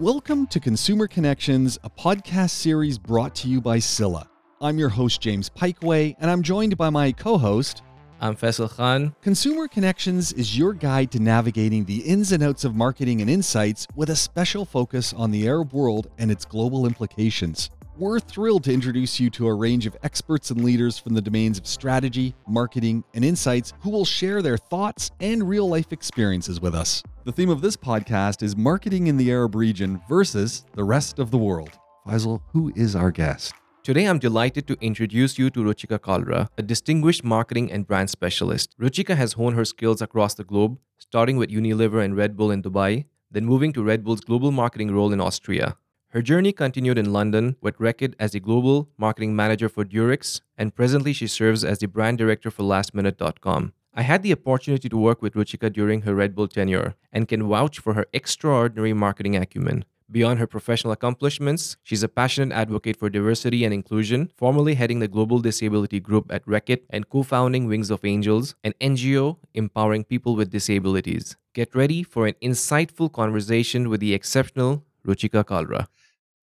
Welcome to Consumer Connections, a podcast series brought to you by Scylla. I'm your host, James Piecowye, and I'm joined by my co host. I'm Faisal Khan. Consumer Connections is your guide to navigating the ins and outs of marketing and insights with a special focus on the Arab world and its global implications. We're thrilled to introduce you to a range of experts and leaders from the domains of strategy, marketing, and insights who will share their thoughts and real life experiences with us. The theme of this podcast is marketing in the Arab region versus the rest of the world. Faisal, who is our guest? Today, I'm delighted to introduce you to Ruchika Kalra, a distinguished marketing and brand specialist. Ruchika has honed her skills across the globe, starting with Unilever and Red Bull in Dubai, then moving to Red Bull's global marketing role in Austria. Her journey continued in London with Reckitt as the global marketing manager for Durex, and presently she serves as the brand director for lastminute.com. I had the opportunity to work with Ruchika during her Red Bull tenure and can vouch for her extraordinary marketing acumen. Beyond her professional accomplishments, she's a passionate advocate for diversity and inclusion, formerly heading the Global Disability Group at Reckitt and co founding Wings of Angels, an NGO empowering people with disabilities. Get ready for an insightful conversation with the exceptional Ruchika Kalra.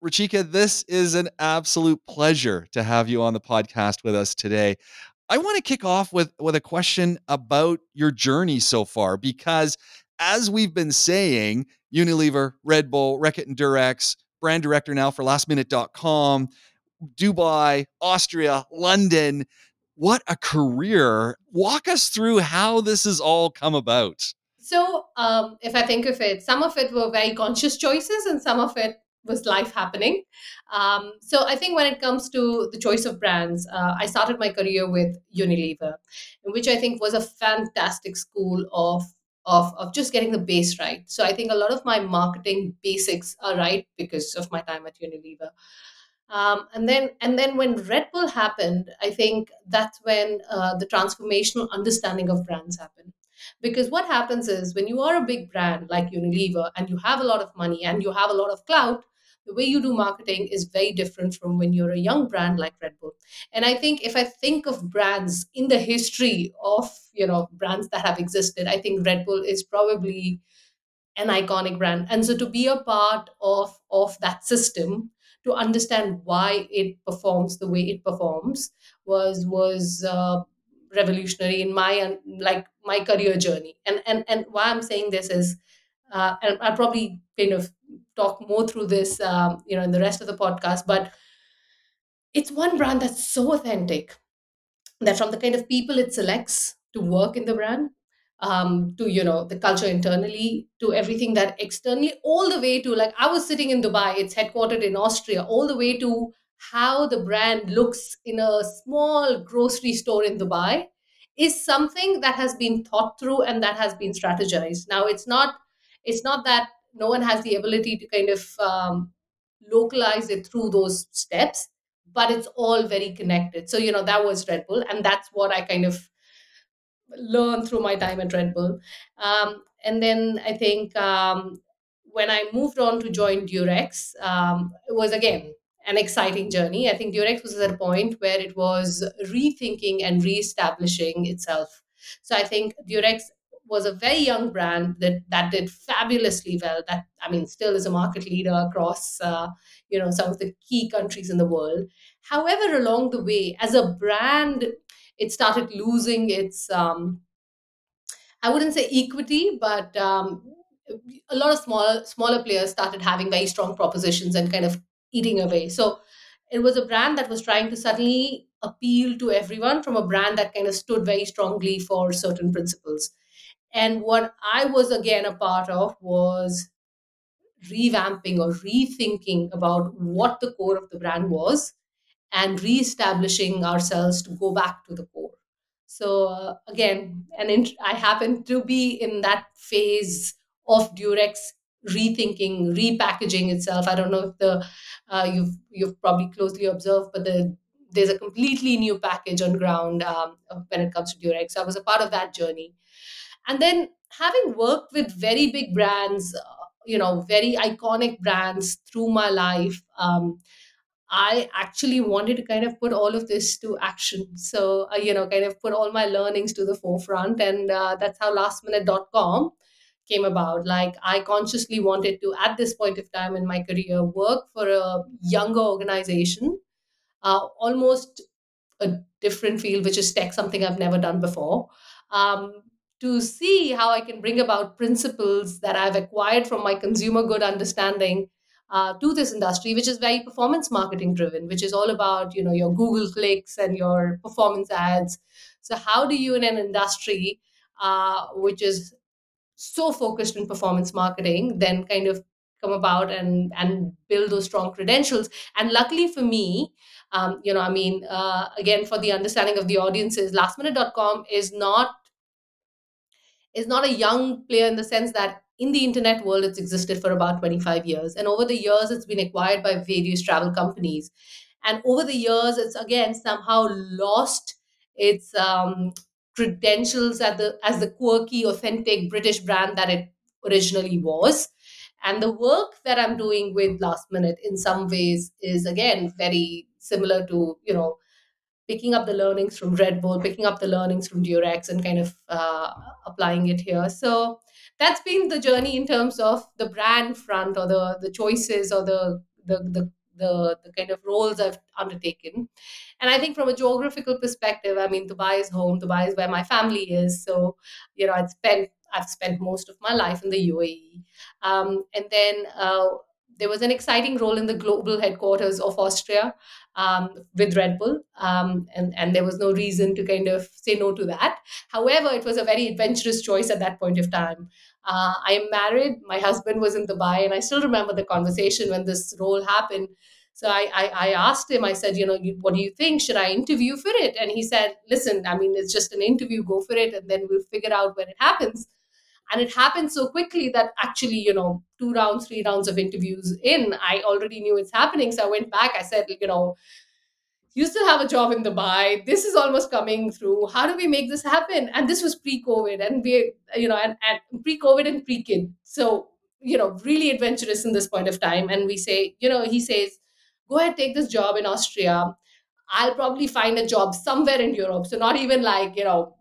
Ruchika, this is an absolute pleasure to have you on the podcast with us today. I want to kick off with, with a question about your journey so far, because as we've been saying, Unilever, Red Bull, Reckitt and Durex, brand director now for lastminute.com, Dubai, Austria, London. What a career. Walk us through how this has all come about. So, um, if I think of it, some of it were very conscious choices and some of it was life happening. Um, so I think when it comes to the choice of brands, uh, I started my career with Unilever, which I think was a fantastic school of of of just getting the base right. So I think a lot of my marketing basics are right because of my time at Unilever. Um, and then and then when Red Bull happened, I think that's when uh, the transformational understanding of brands happened. Because what happens is when you are a big brand like Unilever and you have a lot of money and you have a lot of clout, the way you do marketing is very different from when you're a young brand like Red Bull. And I think if I think of brands in the history of, you know, brands that have existed, I think Red Bull is probably an iconic brand. And so to be a part of of that system, to understand why it performs the way it performs was was uh, revolutionary in my like my career journey. And and and why I'm saying this is uh, and I'll probably kind of talk more through this, um, you know, in the rest of the podcast. But it's one brand that's so authentic that from the kind of people it selects to work in the brand, um, to you know the culture internally, to everything that externally, all the way to like I was sitting in Dubai, it's headquartered in Austria, all the way to how the brand looks in a small grocery store in Dubai is something that has been thought through and that has been strategized. Now it's not it's not that no one has the ability to kind of um, localize it through those steps but it's all very connected. So you know that was red bull and that's what i kind of learned through my time at red bull. Um, and then i think um, when i moved on to join durex um, it was again an exciting journey. I think durex was at a point where it was rethinking and reestablishing itself. So i think durex was a very young brand that that did fabulously well. That I mean, still is a market leader across uh, you know some of the key countries in the world. However, along the way, as a brand, it started losing its um, I wouldn't say equity, but um, a lot of small smaller players started having very strong propositions and kind of eating away. So it was a brand that was trying to suddenly appeal to everyone from a brand that kind of stood very strongly for certain principles. And what I was again a part of was revamping or rethinking about what the core of the brand was and reestablishing ourselves to go back to the core. So uh, again, and int- I happened to be in that phase of Durex rethinking, repackaging itself. I don't know if the uh, you've you've probably closely observed, but the there's a completely new package on ground um, when it comes to Durex. So I was a part of that journey. And then having worked with very big brands, uh, you know, very iconic brands through my life, um, I actually wanted to kind of put all of this to action. So, uh, you know, kind of put all my learnings to the forefront. And uh, that's how lastminute.com came about. Like I consciously wanted to, at this point of time in my career, work for a younger organization, uh, almost a different field, which is tech, something I've never done before. Um, to see how I can bring about principles that I've acquired from my consumer good understanding uh, to this industry, which is very performance marketing driven, which is all about you know your Google clicks and your performance ads. So how do you in an industry uh, which is so focused in performance marketing then kind of come about and and build those strong credentials and luckily for me um, you know i mean uh, again for the understanding of the audiences lastminute.com is not is not a young player in the sense that in the internet world it's existed for about 25 years. And over the years it's been acquired by various travel companies. And over the years it's again somehow lost its um, credentials the as the quirky authentic british brand that it originally was. And the work that i'm doing with last minute in some ways is again very similar to you know picking up the learnings from Red Bull, picking up the learnings from Durex, and kind of uh, applying it here. So that's been the journey in terms of the brand front or the the choices or the the the the, the kind of roles I've undertaken. And I think from a geographical perspective, I mean, Dubai is home. Dubai is where my family is. So, you know, I'd spent I've spent most of my life in the UAE, um, and then uh, there was an exciting role in the global headquarters of Austria um, with Red Bull, um, and and there was no reason to kind of say no to that. However, it was a very adventurous choice at that point of time. Uh, I am married. My husband was in Dubai, and I still remember the conversation when this role happened. So I, I, I asked him. I said, you know, you, what do you think? Should I interview for it? And he said, listen, I mean, it's just an interview. Go for it, and then we'll figure out when it happens and it happened so quickly that actually you know two rounds three rounds of interviews in i already knew it's happening. So i went back. I said you know you still have a job in dubai. This is almost coming through. How do we make this happen? And this was pre-covid. And we you know and, and pre-covid and pre-kid. So you know really adventurous in this point of time. And we say you know he says go ahead take this job in austria. I'll probably find a job somewhere in europe. So not even like you know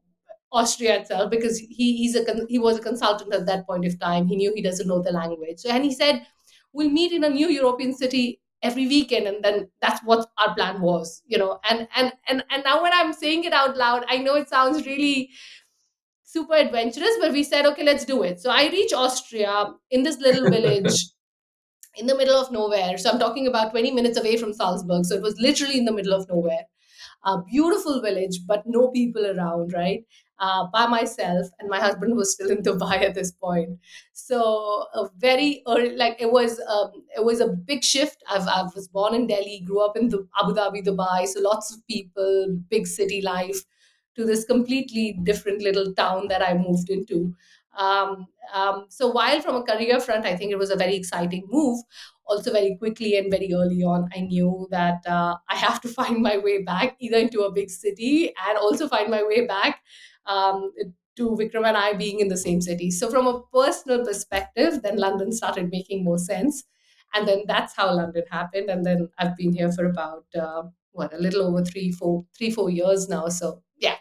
Austria itself because he he's a he was a consultant at that point of time. He knew he doesn't know the language, so, and he said we'll meet in a new European city every weekend, and then that's what our plan was, you know. And and and and now when I'm saying it out loud, I know it sounds really super adventurous, but we said okay, let's do it. So I reach Austria in this little village. in the middle of nowhere. So I'm talking about 20 minutes away from Salzburg. So it was literally in the middle of nowhere. A beautiful village, but no people around, right? Uh, by myself, and my husband was still in Dubai at this point. So a very early, like it was, um, it was a big shift. I've, I was born in Delhi, grew up in the, Abu Dhabi, Dubai, so lots of people, big city life, to this completely different little town that I moved into. Um, um, so while from a career front, I think it was a very exciting move. Also, very quickly and very early on, I knew that uh, I have to find my way back either into a big city and also find my way back um, to Vikram and I being in the same city. So, from a personal perspective, then London started making more sense. And then that's how London happened. And then I've been here for about, uh, what, a little over three, four, three, four years now. So, yeah,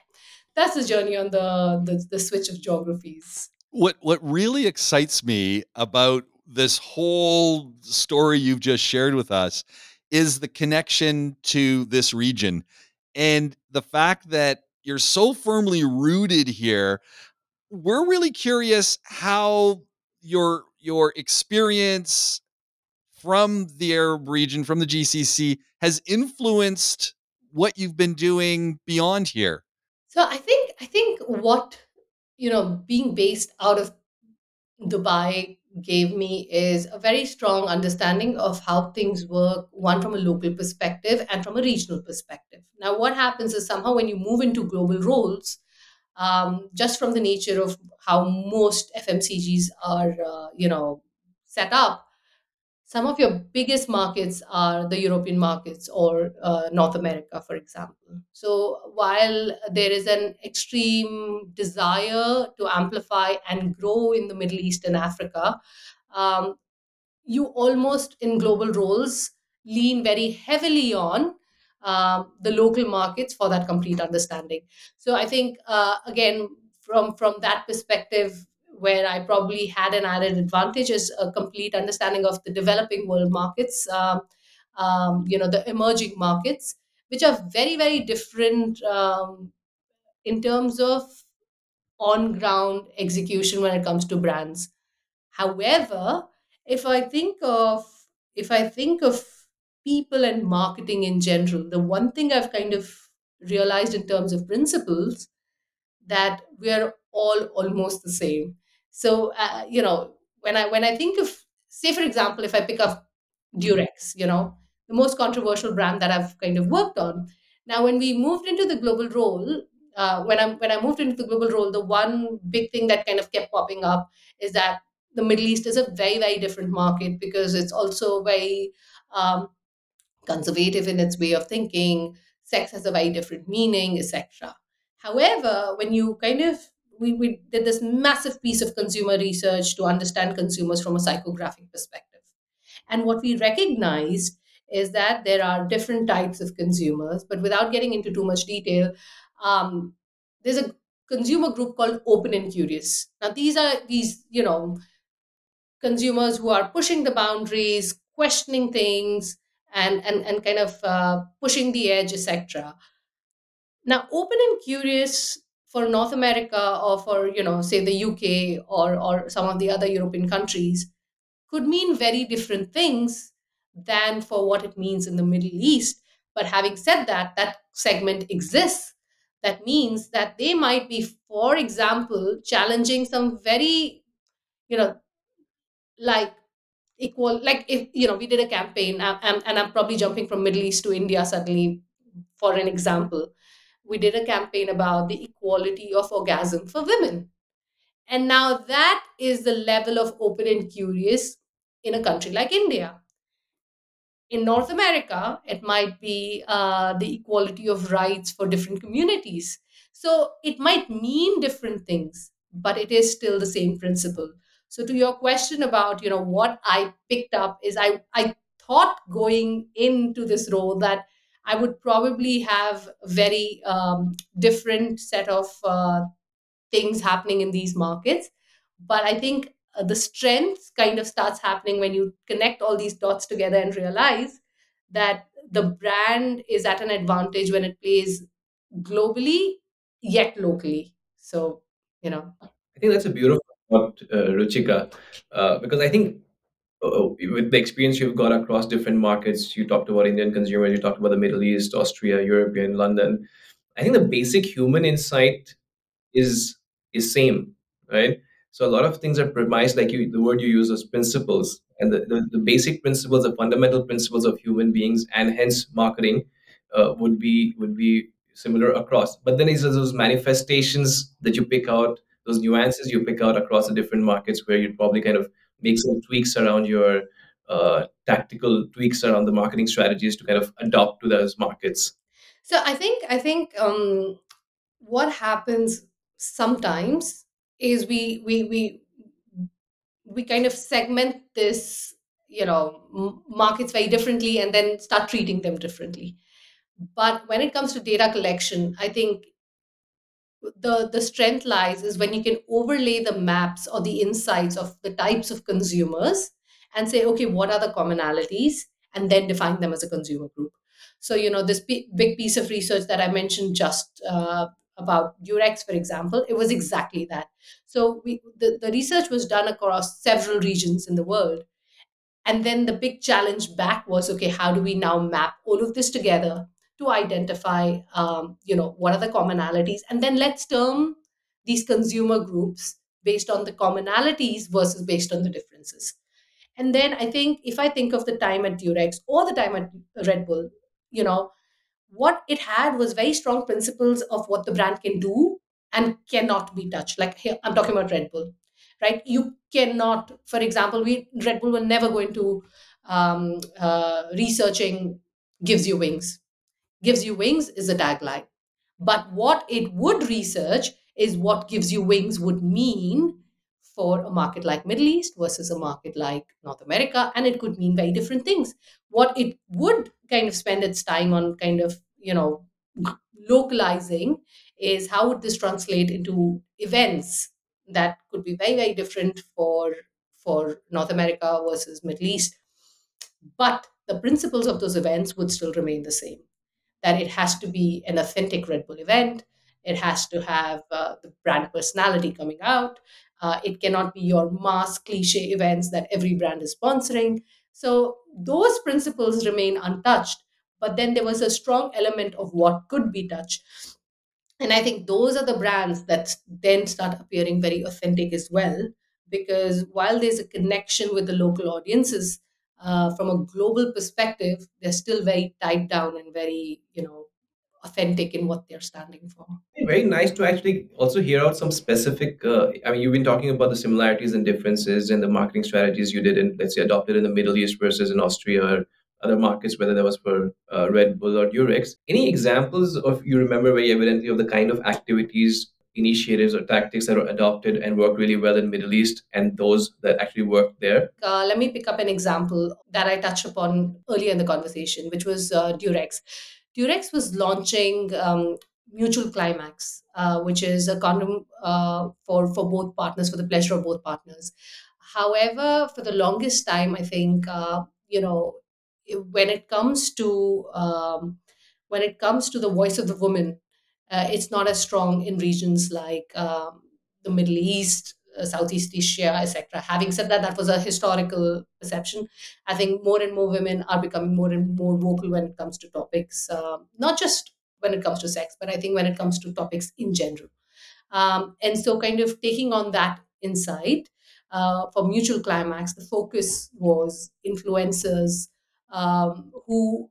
that's the journey on the, the, the switch of geographies. What, what really excites me about this whole story you've just shared with us is the connection to this region and the fact that you're so firmly rooted here. We're really curious how your your experience from the Arab region, from the GCC, has influenced what you've been doing beyond here. So I think I think what you know being based out of Dubai gave me is a very strong understanding of how things work, one from a local perspective and from a regional perspective. Now, what happens is somehow when you move into global roles, um, just from the nature of how most FMCGs are, uh, you know, set up, some of your biggest markets are the European markets or uh, North America, for example. So while there is an extreme desire to amplify and grow in the Middle East and Africa, um, you almost in global roles lean very heavily on um, the local markets for that complete understanding. So I think uh, again from from that perspective, where I probably had an added advantage is a complete understanding of the developing world markets, um, um, you know, the emerging markets, which are very, very different um, in terms of on ground execution when it comes to brands. However, if I think of if I think of people and marketing in general, the one thing I've kind of realized in terms of principles that we are all almost the same. So uh, you know, when I when I think of say for example, if I pick up Durex, you know, the most controversial brand that I've kind of worked on. Now, when we moved into the global role, uh, when I when I moved into the global role, the one big thing that kind of kept popping up is that the Middle East is a very very different market because it's also very um, conservative in its way of thinking. Sex has a very different meaning, etc. However, when you kind of we, we did this massive piece of consumer research to understand consumers from a psychographic perspective. And what we recognized is that there are different types of consumers, but without getting into too much detail, um, there's a consumer group called open and curious. Now, these are these, you know, consumers who are pushing the boundaries, questioning things, and and, and kind of uh, pushing the edge, etc. Now, open and curious for North America or for you know, say the UK or or some of the other European countries could mean very different things than for what it means in the Middle East. But having said that, that segment exists. That means that they might be, for example, challenging some very, you know, like equal, like if, you know, we did a campaign, and I'm probably jumping from Middle East to India suddenly for an example. We did a campaign about the equality of orgasm for women. And now that is the level of open and curious in a country like India in North America, it might be uh, the equality of rights for different communities. So it might mean different things, but it is still the same principle. So to your question about you know what I picked up is I I thought going into this role that I would probably have a very um, different set of uh, things happening in these markets. But I think uh, the strength kind of starts happening when you connect all these dots together and realize that the brand is at an advantage when it plays globally yet locally. So, you know. I think that's a beautiful thought, uh, Ruchika, uh, because I think with the experience you've got across different markets, you talked about Indian consumers, you talked about the Middle East, Austria, European, London. I think the basic human insight is is same, right? So a lot of things are premised, like you, the word you use is principles, and the, the, the basic principles, the fundamental principles of human beings, and hence marketing, uh, would be would be similar across. But then is those manifestations that you pick out, those nuances you pick out across the different markets, where you probably kind of make some tweaks around your uh, tactical tweaks around the marketing strategies to kind of adopt to those markets. So I think I think um, what happens sometimes is we we we we kind of segment this you know markets very differently and then start treating them differently but when it comes to data collection i think the the strength lies is when you can overlay the maps or the insights of the types of consumers and say okay what are the commonalities? And then define them as a consumer group. So you know this p- big piece of research that i mentioned just uh, about durex for example it was exactly that. So we the, the research was done across several regions in the world. And then the big challenge back was okay how do we now map all of this together to identify um, you know what are the commonalities and then let's term these consumer groups based on the commonalities versus based on the differences. And then i think if i think of the time at durex or the time at red bull you know what it had was very strong principles of what the brand can do and cannot be touched. Like here i'm talking about red bull right? You cannot for example we red bull were never going to um, uh, researching gives you wings gives you wings is a tagline. But what it would research is what gives you wings would mean for a market like middle east versus a market like north america and it could mean very different things. What it would kind of spend its time on kind of you know localizing is how would this translate into events that could be very very different for for north america versus middle east. But the principles of those events would still remain the same that it has to be an authentic Red Bull event. It has to have uh, the brand personality coming out. Uh, it cannot be your mass cliche events that every brand is sponsoring. So those principles remain untouched. But then there was a strong element of what could be touched. And I think those are the brands that then start appearing very authentic as well. Because while there's a connection with the local audiences, uh, from a global perspective, they're still very tied down and very, you know, authentic in what they're standing for. Very nice to actually also hear out some specific. Uh, I mean, you've been talking about the similarities and differences and the marketing strategies you did in, let's say, adopted in the Middle East versus in Austria or other markets, whether that was for uh, Red Bull or Durex. Any examples of you remember very evidently of the kind of activities initiatives or tactics that are adopted and work really well in Middle East and those that actually work there? Uh, let me pick up an example that I touched upon earlier in the conversation, which was uh, Durex. Durex was launching um, Mutual Climax, uh, which is a condom uh, for for both partners for the pleasure of both partners. However, for the longest time, I think uh, you know when it comes to um, when it comes to the voice of the woman uh, it's not as strong in regions like um, the Middle East, uh, Southeast Asia, etc. Having said that, that was a historical perception. I think more and more women are becoming more and more vocal when it comes to topics, um, not just when it comes to sex, but I think when it comes to topics in general. Um, and so, kind of taking on that insight uh, for Mutual Climax, the focus was influencers um, who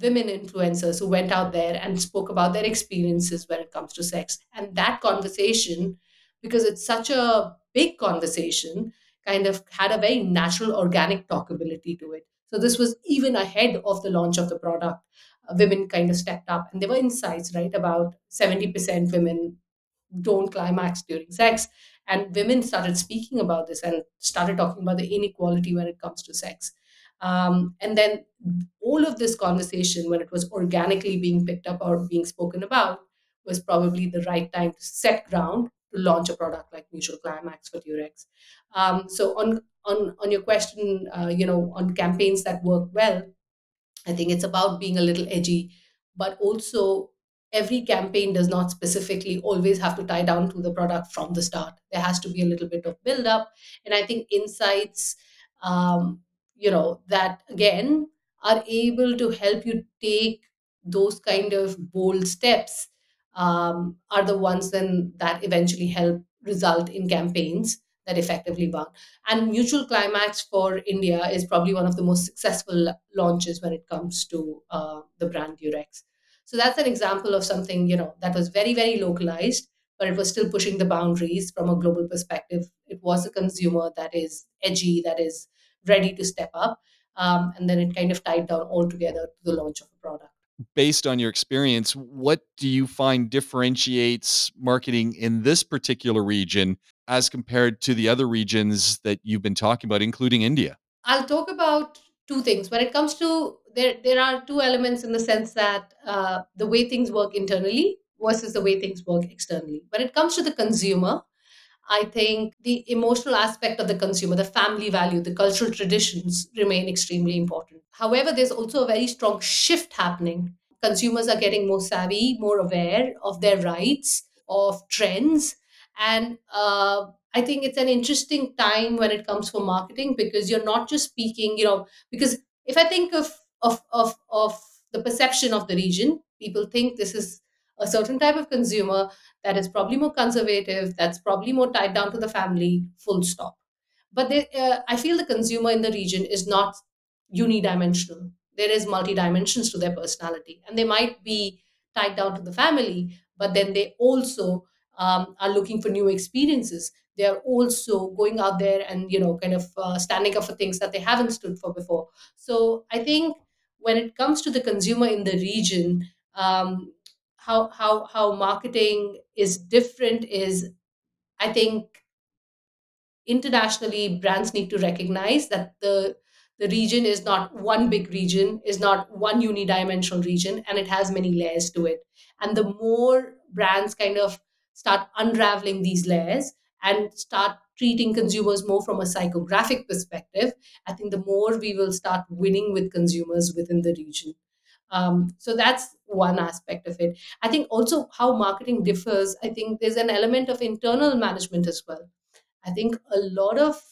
women influencers who went out there and spoke about their experiences when it comes to sex. And that conversation, because it's such a big conversation, kind of had a very natural, organic talkability to it. So this was even ahead of the launch of the product. Uh, women kind of stepped up, and there were insights, right? About 70% women don't climax during sex. And women started speaking about this and started talking about the inequality when it comes to sex. Um, and then all of this conversation, when it was organically being picked up or being spoken about, was probably the right time to set ground to launch a product like Mutual Climax for Durex. Um, so on on on your question, uh, you know, on campaigns that work well, I think it's about being a little edgy, but also every campaign does not specifically always have to tie down to the product from the start. There has to be a little bit of build up, and I think insights. Um, you know that again are able to help you take those kind of bold steps um, are the ones then that eventually help result in campaigns that effectively work. And Mutual Climax for India is probably one of the most successful launches when it comes to uh, the brand Durex. So that's an example of something you know that was very very localized, but it was still pushing the boundaries from a global perspective. It was a consumer that is edgy, that is ready to step up. Um, and then it kind of tied down altogether to the launch of a product. Based on your experience, what do you find differentiates marketing in this particular region as compared to the other regions that you've been talking about, including India? I'll talk about two things. When it comes to there, there are two elements in the sense that uh, the way things work internally versus the way things work externally. When it comes to the consumer, I think the emotional aspect of the consumer, the family value, the cultural traditions remain extremely important. However, there's also a very strong shift happening. Consumers are getting more savvy, more aware of their rights, of trends. And uh, I think it's an interesting time when it comes for marketing because you're not just speaking, you know, because if I think of of of, of the perception of the region, people think this is a certain type of consumer that is probably more conservative, that's probably more tied down to the family, full stop. But they, uh, I feel the consumer in the region is not unidimensional. There is multi dimensions to their personality, and they might be tied down to the family, but then they also um, are looking for new experiences. They are also going out there and you know kind of uh, standing up for things that they haven't stood for before. So I think when it comes to the consumer in the region, um, how how how marketing is different is i think internationally brands need to recognize that the the region is not one big region is not one unidimensional region and it has many layers to it and the more brands kind of start unraveling these layers and start treating consumers more from a psychographic perspective, I think the more we will start winning with consumers within the region. Um, so that's one aspect of it. I think also how marketing differs, I think there's an element of internal management as well. I think a lot of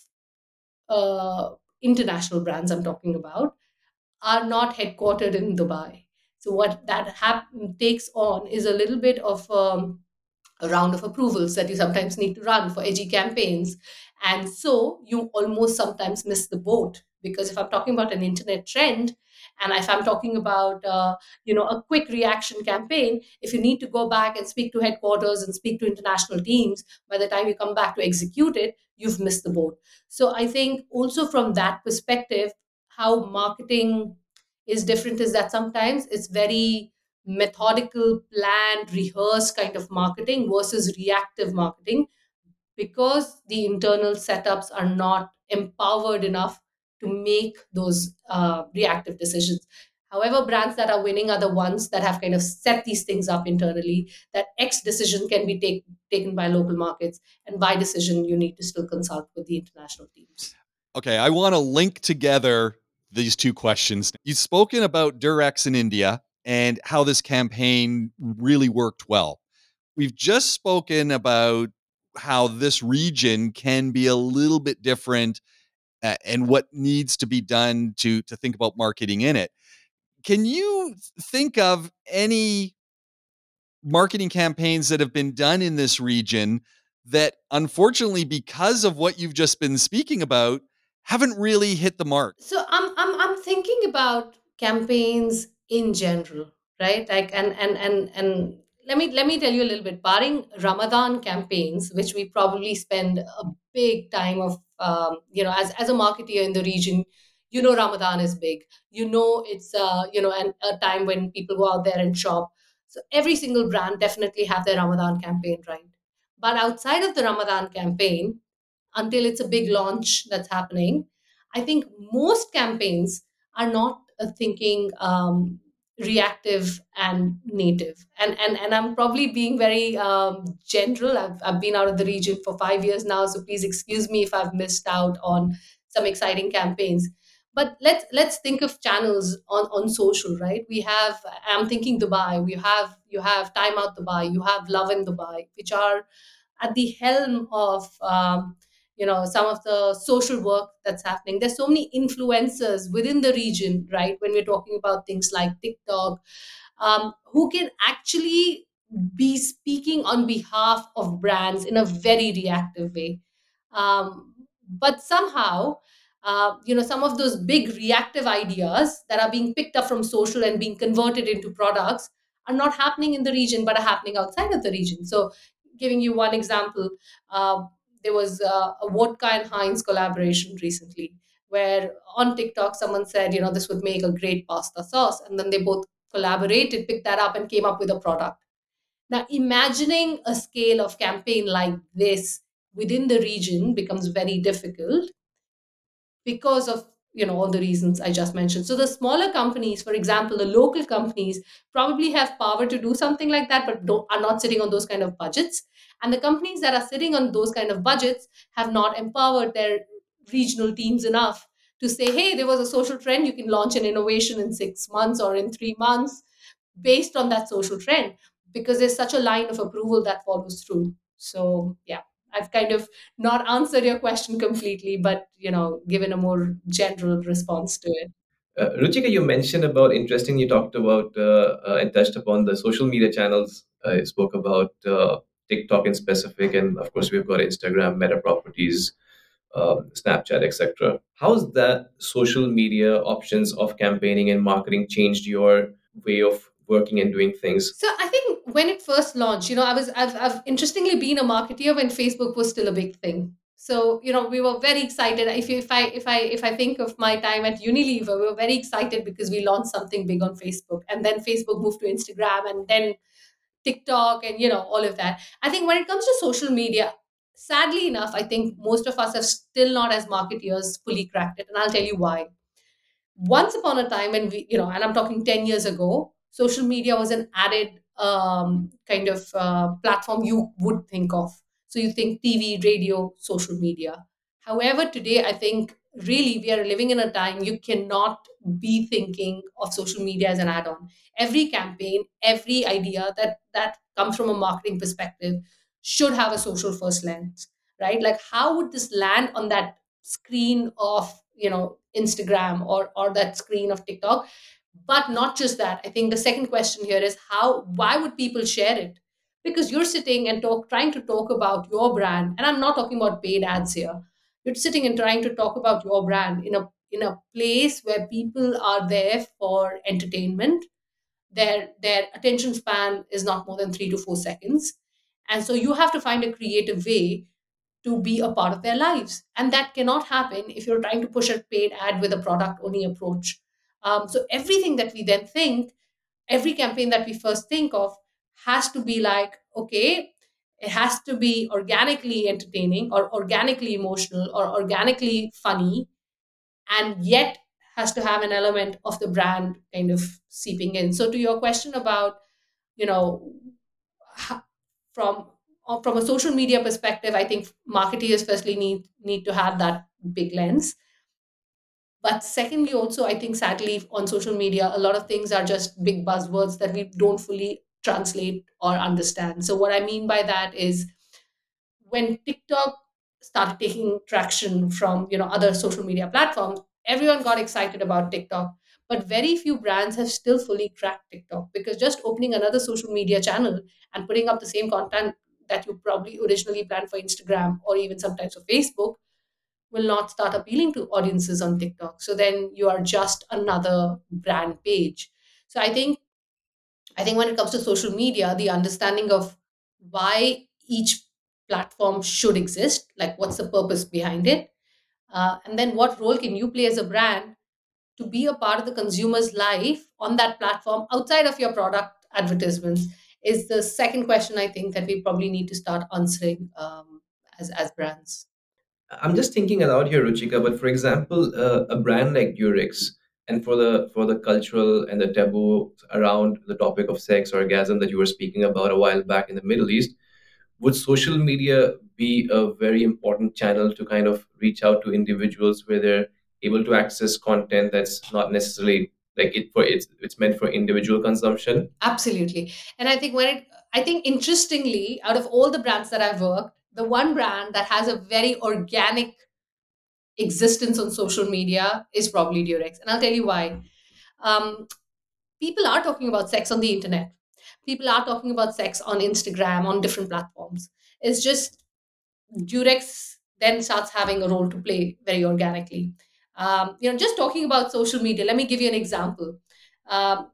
uh, international brands I'm talking about are not headquartered in Dubai. So what that takes on is a little bit of um, a round of approvals that you sometimes need to run for edgy campaigns. And so you almost sometimes miss the boat because if I'm talking about an internet trend, and if I'm talking about uh, you know a quick reaction campaign, if you need to go back and speak to headquarters and speak to international teams, by the time you come back to execute it, you've missed the boat. So I think also from that perspective, how marketing is different is that sometimes it's very methodical, planned, rehearsed kind of marketing versus reactive marketing because the internal setups are not empowered enough to make those uh, reactive decisions. However, brands that are winning are the ones that have kind of set these things up internally. That X decision can be take, taken by local markets, and Y decision you need to still consult with the international teams. Okay, I want to link together these two questions. You've spoken about Durex in India and how this campaign really worked well. We've just spoken about how this region can be a little bit different and what needs to be done to to think about marketing in it. Can you think of any marketing campaigns that have been done in this region that unfortunately because of what you've just been speaking about haven't really hit the mark? So I'm I'm I'm thinking about campaigns in general, right? Like and and and and let me let me tell you a little bit. Barring Ramadan campaigns, which we probably spend a big time of, um, you know, as as a marketeer in the region, you know, Ramadan is big. You know, it's uh, you know, an, a time when people go out there and shop. So every single brand definitely have their Ramadan campaign right. But outside of the Ramadan campaign, until it's a big launch that's happening. I think most campaigns are not uh, thinking um, reactive and native. And, and, and I'm probably being very um, general. I've, I've been out of the region for five years now, so please excuse me if I've missed out on some exciting campaigns. But let's let's think of channels on, on social, right? We have I'm thinking Dubai. We have you have Time Out Dubai. You have Lovin Dubai, which are at the helm of um, you know some of the social work that's happening. There's so many influencers within the region right when we're talking about things like tiktok. Um, who can actually be speaking on behalf of brands in a very reactive way. Um, but somehow uh, you know some of those big reactive ideas that are being picked up from social and being converted into products are not happening in the region but are happening outside of the region. So giving you one example uh, there was uh, a vodka and Heinz collaboration recently where on TikTok someone said, you know, this would make a great pasta sauce. And then they both collaborated, picked that up, and came up with a product. Now, imagining a scale of campaign like this within the region becomes very difficult because of you know all the reasons i just mentioned so the smaller companies for example the local companies probably have power to do something like that but are not sitting on those kind of budgets and the companies that are sitting on those kind of budgets have not empowered their regional teams enough to say hey there was a social trend you can launch an innovation in 6 months or in 3 months based on that social trend because there's such a line of approval that follows through so yeah I've kind of not answered your question completely, but you know, given a more general response to it. Uh, Ruchika, you mentioned about interesting. You talked about uh, uh, and touched upon the social media channels. I spoke about uh, TikTok in specific, and of course, we've got Instagram, Meta Properties, um, Snapchat, etc. How's that social media options of campaigning and marketing changed your way of working and doing things? So I think when it first launched, you know, I was I've, I've interestingly been a marketeer when Facebook was still a big thing. So you know, we were very excited. If you, if I if I if I think of my time at Unilever, we were very excited because we launched something big on Facebook, and then Facebook moved to Instagram, and then TikTok, and you know all of that. I think when it comes to social media, sadly enough, I think most of us have still not as marketeers fully cracked it, and I'll tell you why. Once upon a time, and we, you know, and I'm talking ten years ago, social media was an added um, kind of uh, platform you would think of So you think TV, radio, social media. However, today I think really we are living in a time you cannot be thinking of social media as an add-on. Every campaign, every idea that that comes from a marketing perspective should have a social first lens, right? Like how would this land on that screen of you know Instagram or or that screen of TikTok? But not just that. I think the second question here is how why would people share it? Because you're sitting and talk trying to talk about your brand, and I'm not talking about paid ads here. You're sitting and trying to talk about your brand in a in a place where people are there for entertainment. Their their attention span is not more than three to four seconds. And so you have to find a creative way to be a part of their lives. And that cannot happen if you're trying to push a paid ad with a product only approach. Um, so everything that we then think, every campaign that we first think of, has to be like, okay, it has to be organically entertaining or organically emotional or organically funny, and yet has to have an element of the brand kind of seeping in. So to your question about, you know, from uh, from a social media perspective, I think marketers firstly need need to have that big lens. But secondly, also, I think sadly on social media, a lot of things are just big buzzwords that we don't fully translate or understand. So what I mean by that is when TikTok started taking traction from you know other social media platforms, everyone got excited about TikTok. But very few brands have still fully cracked TikTok because just opening another social media channel and putting up the same content that you probably originally planned for Instagram or even sometimes for Facebook will not start appealing to audiences on TikTok. So then you are just another brand page. So I think I think when it comes to social media, the understanding of why each platform should exist, like what's the purpose behind it, uh, and then what role can you play as a brand to be a part of the consumer's life on that platform outside of your product advertisements is the second question I think that we probably need to start answering um, as as brands. I'm just thinking aloud here, Ruchika. But for example, uh, a brand like Durex, and for the for the cultural and the taboo around the topic of sex orgasm that you were speaking about a while back in the Middle East, would social media be a very important channel to kind of reach out to individuals where they're able to access content that's not necessarily like it for it's it's meant for individual consumption Absolutely. And I think when it, I think interestingly, out of all the brands that I've worked, the one brand that has a very organic existence on social media is probably Durex. And I'll tell you why. Um, people are talking about sex on the internet. People are talking about sex on Instagram, on different platforms. It's just Durex then starts having a role to play very organically. Um, you know, just talking about social media, let me give you an example. Um,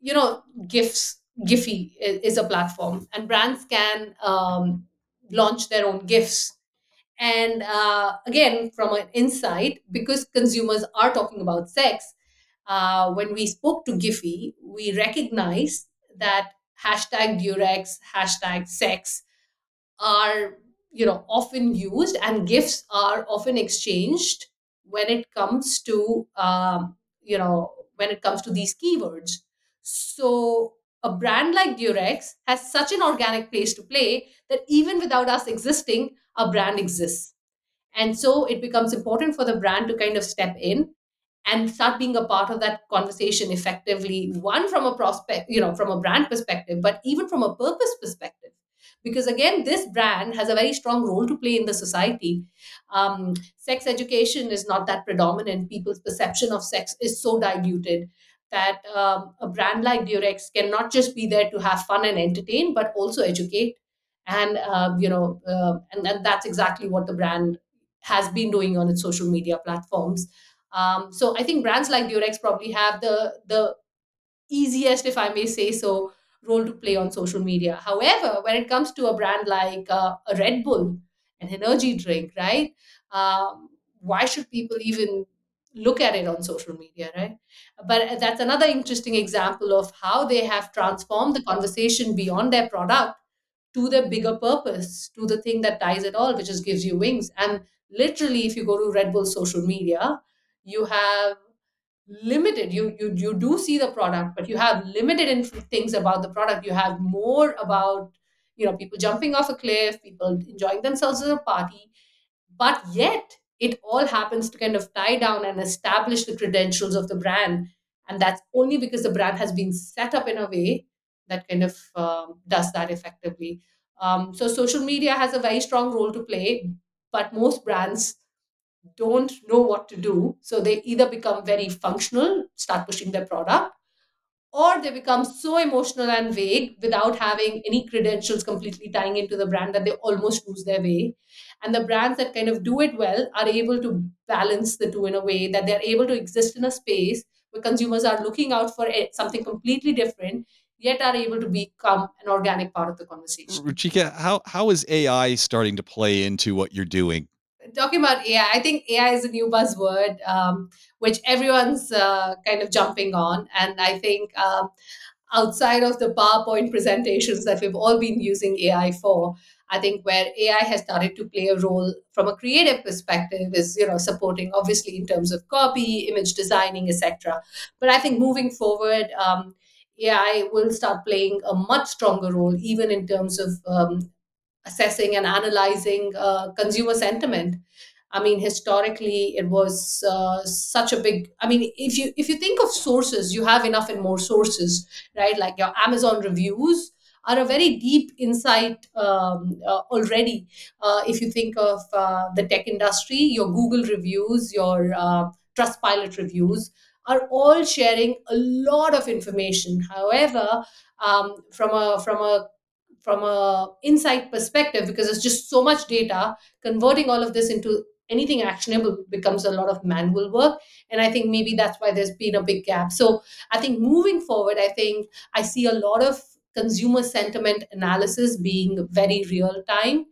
you know, GIFs, Giphy is, is a platform, and brands can um, launch their own GIFs. And uh, again, from an insight, because consumers are talking about sex, uh, when we spoke to Giphy, we recognized that hashtag Durex, hashtag sex are you know often used and gifs are often exchanged when it comes to um, you know when it comes to these keywords. So a brand like durex has such an organic place to play that even without us existing a brand exists. And so it becomes important for the brand to kind of step in and start being a part of that conversation effectively one from a prospect you know from a brand perspective but even from a purpose perspective. Because again this brand has a very strong role to play in the society. Um, sex education is not that predominant. People's perception of sex is so diluted that um, a brand like durex can not just be there to have fun and entertain but also educate and uh, you know uh, and, and that's exactly what the brand has been doing on its social media platforms um, so I think brands like Durex probably have the the easiest, if I may say so, role to play on social media. However, when it comes to a brand like uh, a Red Bull, an energy drink, right? Um, why should people even look at it on social media, right? But that's another interesting example of how they have transformed the conversation beyond their product to the bigger purpose, to the thing that ties it all, which is gives you wings. And literally, if you go to Red Bull social media, you have limited you you you do see the product but you have limited inf- things about the product you have more about you know people jumping off a cliff people enjoying themselves at a party but yet it all happens to kind of tie down and establish the credentials of the brand. And that's only because the brand has been set up in a way that kind of um, does that effectively. Um, so social media has a very strong role to play but most brands don't know what to do. So they either become very functional start pushing their product or they become so emotional and vague without having any credentials completely tying into the brand that they almost lose their way. And the brands that kind of do it well are able to balance the two in a way that they're able to exist in a space where consumers are looking out for it- something completely different, yet are able to become an organic part of the conversation. Ruchika, how how is AI starting to play into what you're doing? talking about AI, I think AI is a new buzzword um, which everyone's uh, kind of jumping on, and I think um, outside of the PowerPoint presentations that we've all been using AI for, I think where AI has started to play a role from a creative perspective is you know supporting obviously in terms of copy, image designing, etc. But I think moving forward. Um, AI will start playing a much stronger role, even in terms of um, assessing and analyzing uh, consumer sentiment. I mean, historically, it was uh, such a big. I mean, if you if you think of sources, you have enough and more sources, right? Like your Amazon reviews are a very deep insight um, uh, already. Uh, if you think of uh, the tech industry, your Google reviews, your uh, Trustpilot reviews are all sharing a lot of information. However, um, from a from a from a insight perspective because it's just so much data converting all of this into anything actionable becomes a lot of manual work. And i think maybe that's why there's been a big gap. So i think moving forward i think i see a lot of consumer sentiment analysis being very real time.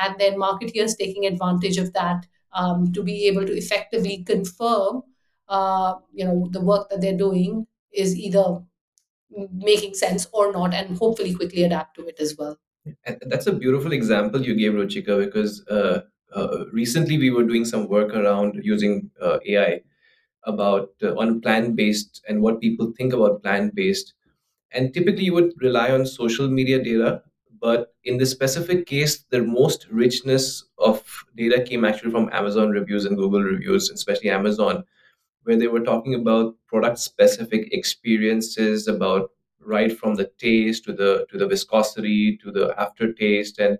And then marketeers taking advantage of that um, to be able to effectively confirm uh, you know the work that they're doing is either making sense or not and hopefully quickly adapt to it as well. And that's a beautiful example you gave, Ruchika, because uh, recently we were doing some work around using uh, AI about uh, on plant based and what people think about plant based. And typically you would rely on social media data, but in this specific case, the most richness of data came actually from Amazon reviews and Google reviews, especially Amazon where they were talking about product specific experiences about right from the taste to the to the viscosity to the aftertaste and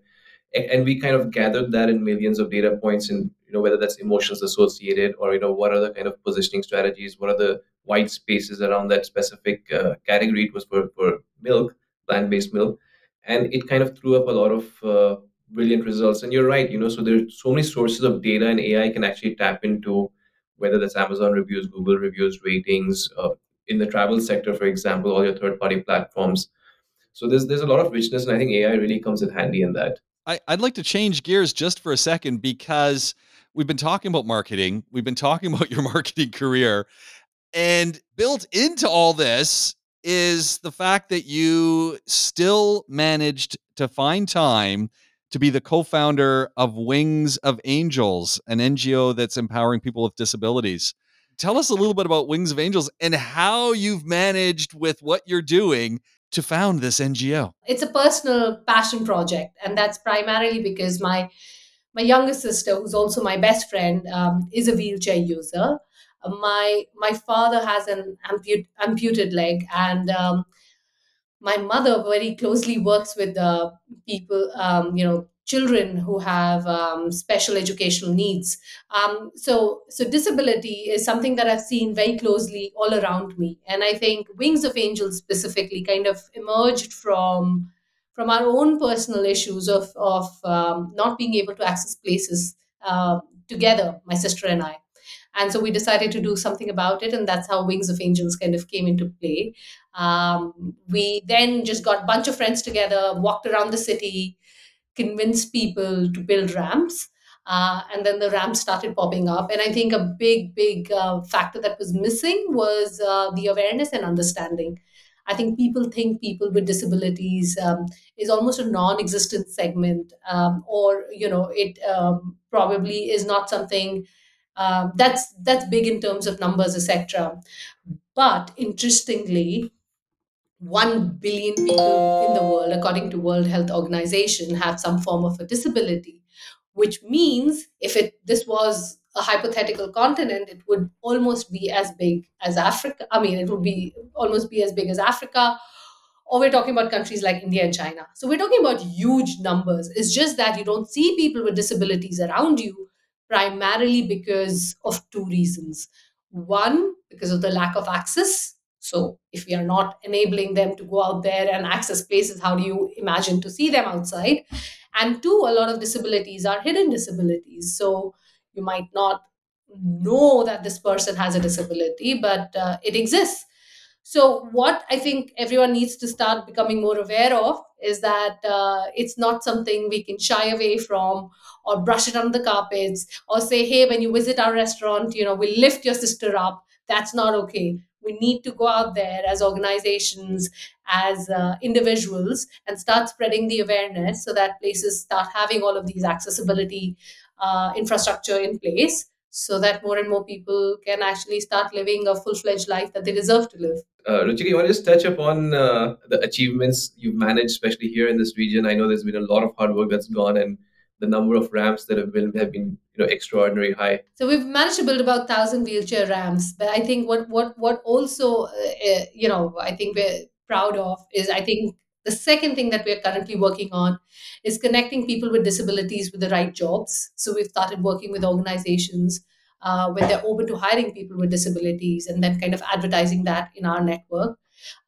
and we kind of gathered that in millions of data points and you know whether that's emotions associated or you know what are the kind of positioning strategies what are the white spaces around that specific uh, category it was for, for milk plant-based milk and it kind of threw up a lot of uh, brilliant results and you're right you know so there's so many sources of data and ai can actually tap into whether that's Amazon reviews, Google reviews, ratings, uh, in the travel sector, for example, all your third-party platforms. So there's there's a lot of richness, and I think AI really comes in handy in that. I, I'd like to change gears just for a second because we've been talking about marketing, we've been talking about your marketing career, and built into all this is the fact that you still managed to find time to be the co-founder of Wings of Angels, an NGO that's empowering people with disabilities. Tell us a little bit about Wings of Angels and how you've managed with what you're doing to found this NGO. It's a personal passion project, and that's primarily because my my younger sister, who's also my best friend, um, is a wheelchair user. Uh, my my father has an amput- amputed leg, and um, my mother very closely works with the people, um, you know, children who have um, special educational needs. Um, so, so disability is something that I've seen very closely all around me, and I think Wings of Angels specifically kind of emerged from from our own personal issues of of um, not being able to access places uh, together, my sister and I. And so we decided to do something about it, and that's how Wings of Angels kind of came into play. Um, we then just got a bunch of friends together, walked around the city, convinced people to build ramps. Uh, and then the ramps started popping up. And I think a big, big uh, factor that was missing was uh, the awareness and understanding. I think people think people with disabilities um, is almost a non-existent segment, um, or you know, it um, probably is not something um, that's that's big in terms of numbers, etc. But interestingly, 1 billion people in the world, according to World Health Organization, have some form of a disability, which means if it this was a hypothetical continent, it would almost be as big as Africa. I mean, it would be almost be as big as Africa. Or we're talking about countries like India and China. So we're talking about huge numbers. It's just that you don't see people with disabilities around you primarily because of two reasons. One, because of the lack of access. So if we are not enabling them to go out there and access places, how do you imagine to see them outside? And two, a lot of disabilities are hidden disabilities. So you might not know that this person has a disability, but uh, it exists. So, what I think everyone needs to start becoming more aware of is that uh, it's not something we can shy away from or brush it under the carpets or say, hey, when you visit our restaurant, you know, we'll lift your sister up. That's not okay. We need to go out there as organizations, as uh, individuals, and start spreading the awareness so that places start having all of these accessibility uh, infrastructure in place so that more and more people can actually start living a full fledged life that they deserve to live. Uh, Ruchika, you want to just touch upon uh, the achievements you've managed, especially here in this region? I know there's been a lot of hard work that's gone, and the number of ramps that have been have been you know extraordinary high. So we've managed to build about thousand wheelchair ramps, but I think what what what also uh, uh you know I think we're proud of is I think the second thing that we're currently working on is connecting people with disabilities with the right jobs. So we've started working with organizations uh, when they're open to hiring people with disabilities and then kind of advertising that in our network.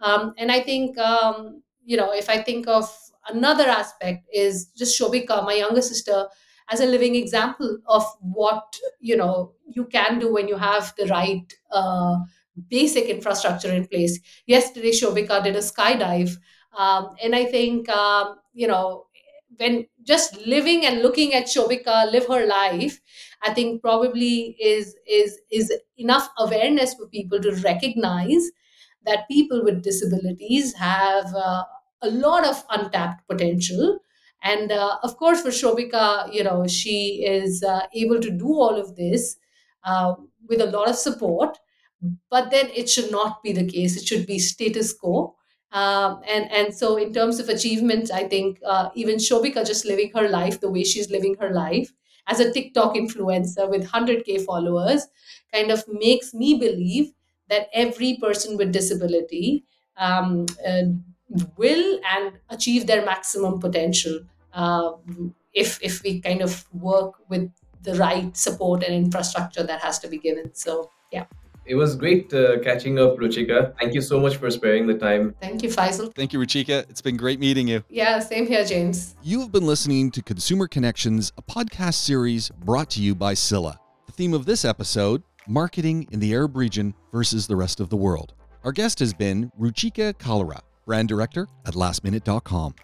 Um, and I think, um, you know, if I think of another aspect is just Shobika, my younger sister, as a living example of what, you know, you can do when you have the right uh, basic infrastructure in place. Yesterday, Shobika did a skydive um, and I think, um, you know, when just living and looking at Shobika live her life, I think probably is is is enough awareness for people to recognize that people with disabilities have uh, a lot of untapped potential. And uh, of course, for Shobika, you know, she is uh, able to do all of this uh, with a lot of support. But then it should not be the case. It should be status quo um, and and so in terms of achievements, I think uh, even Shobika just living her life the way she's living her life as a TikTok influencer with 100k followers kind of makes me believe that every person with disability um, uh, will and achieve their maximum potential uh, if if we kind of work with the right support and infrastructure that has to be given. So yeah. It was great uh, catching up, Ruchika. Thank you so much for sparing the time. Thank you, Faisal. Thank you, Ruchika. It's been great meeting you. Yeah, same here, James. You have been listening to Consumer Connections, a podcast series brought to you by Scylla. The theme of this episode marketing in the Arab region versus the rest of the world. Our guest has been Ruchika Kalra, brand director at lastminute.com.